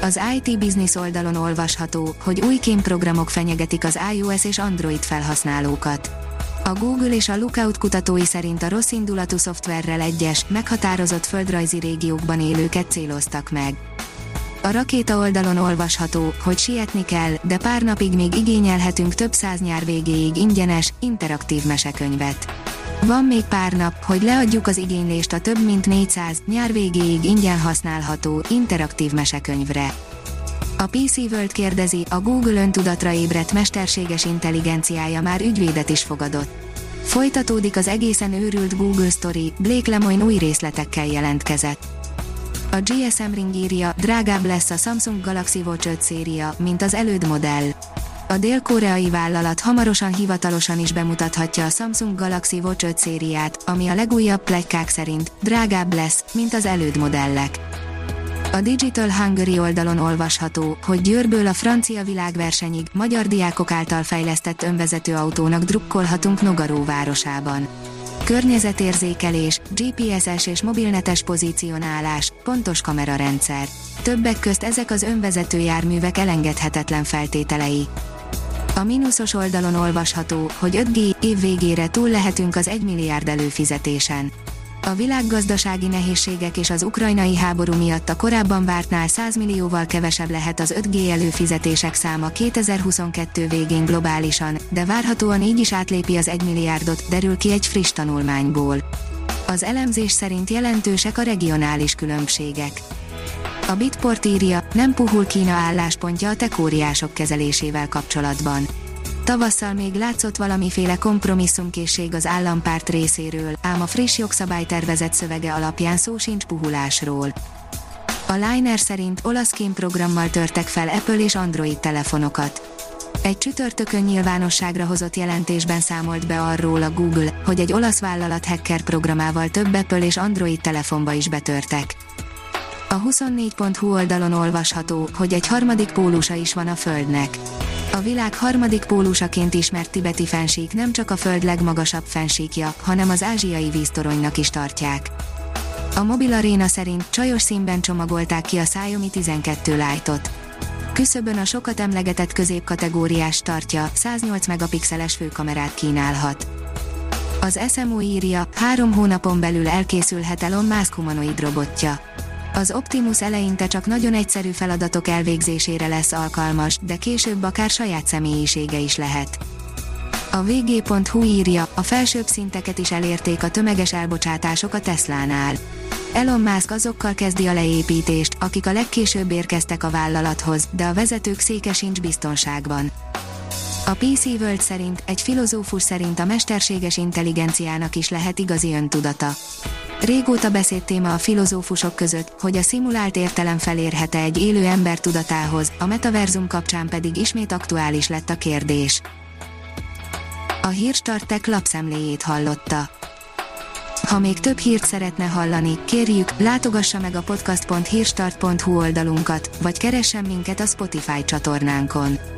Az IT Business oldalon olvasható, hogy új kémprogramok fenyegetik az iOS és Android felhasználókat. A Google és a Lookout kutatói szerint a rossz indulatú szoftverrel egyes, meghatározott földrajzi régiókban élőket céloztak meg. A rakéta oldalon olvasható, hogy sietni kell, de pár napig még igényelhetünk több száz nyár végéig ingyenes, interaktív mesekönyvet. Van még pár nap, hogy leadjuk az igénylést a több mint 400, nyár végéig ingyen használható, interaktív mesekönyvre. A PC World kérdezi, a Google öntudatra ébredt mesterséges intelligenciája már ügyvédet is fogadott. Folytatódik az egészen őrült Google Story, Blake Lemoyne új részletekkel jelentkezett. A GSM Ring írja, drágább lesz a Samsung Galaxy Watch 5 széria, mint az előd modell. A dél-koreai vállalat hamarosan hivatalosan is bemutathatja a Samsung Galaxy Watch 5 szériát, ami a legújabb plegykák szerint drágább lesz, mint az előd modellek. A Digital Hungary oldalon olvasható, hogy Győrből a francia világversenyig magyar diákok által fejlesztett önvezető autónak drukkolhatunk Nogaró városában. Környezetérzékelés, GPS-es és mobilnetes pozícionálás, pontos kamerarendszer. Többek közt ezek az önvezető járművek elengedhetetlen feltételei. A mínuszos oldalon olvasható, hogy 5G év végére túl lehetünk az 1 milliárd előfizetésen. A világgazdasági nehézségek és az ukrajnai háború miatt a korábban vártnál 100 millióval kevesebb lehet az 5G előfizetések száma 2022 végén globálisan, de várhatóan így is átlépi az 1 milliárdot, derül ki egy friss tanulmányból. Az elemzés szerint jelentősek a regionális különbségek. A Bitport írja, nem puhul Kína álláspontja a tekóriások kezelésével kapcsolatban. Tavasszal még látszott valamiféle kompromisszumkészség az állampárt részéről, ám a friss jogszabálytervezet szövege alapján szó sincs puhulásról. A Liner szerint olasz programmal törtek fel Apple és Android telefonokat. Egy csütörtökön nyilvánosságra hozott jelentésben számolt be arról a Google, hogy egy olasz vállalat hacker programával több Apple és Android telefonba is betörtek. A 24.hu oldalon olvasható, hogy egy harmadik pólusa is van a Földnek. A világ harmadik pólusaként ismert tibeti fensík nem csak a Föld legmagasabb fensíkja, hanem az ázsiai víztoronynak is tartják. A Mobil Arena szerint csajos színben csomagolták ki a Xiaomi 12 Lite-ot. Küszöbön a sokat emlegetett középkategóriás tartja, 108 megapixeles főkamerát kínálhat. Az SMO írja, három hónapon belül elkészülhet Elon Musk humanoid robotja. Az Optimus eleinte csak nagyon egyszerű feladatok elvégzésére lesz alkalmas, de később akár saját személyisége is lehet. A vg.hu írja, a felsőbb szinteket is elérték a tömeges elbocsátások a Teslánál. Elon Musk azokkal kezdi a leépítést, akik a legkésőbb érkeztek a vállalathoz, de a vezetők széke sincs biztonságban. A PC World szerint, egy filozófus szerint a mesterséges intelligenciának is lehet igazi öntudata. Régóta beszélt téma a filozófusok között, hogy a szimulált értelem felérhet-e egy élő ember tudatához, a metaverzum kapcsán pedig ismét aktuális lett a kérdés. A Hírstartek lapszemléjét hallotta. Ha még több hírt szeretne hallani, kérjük, látogassa meg a podcast.hírstart.hu oldalunkat, vagy keressen minket a Spotify csatornánkon.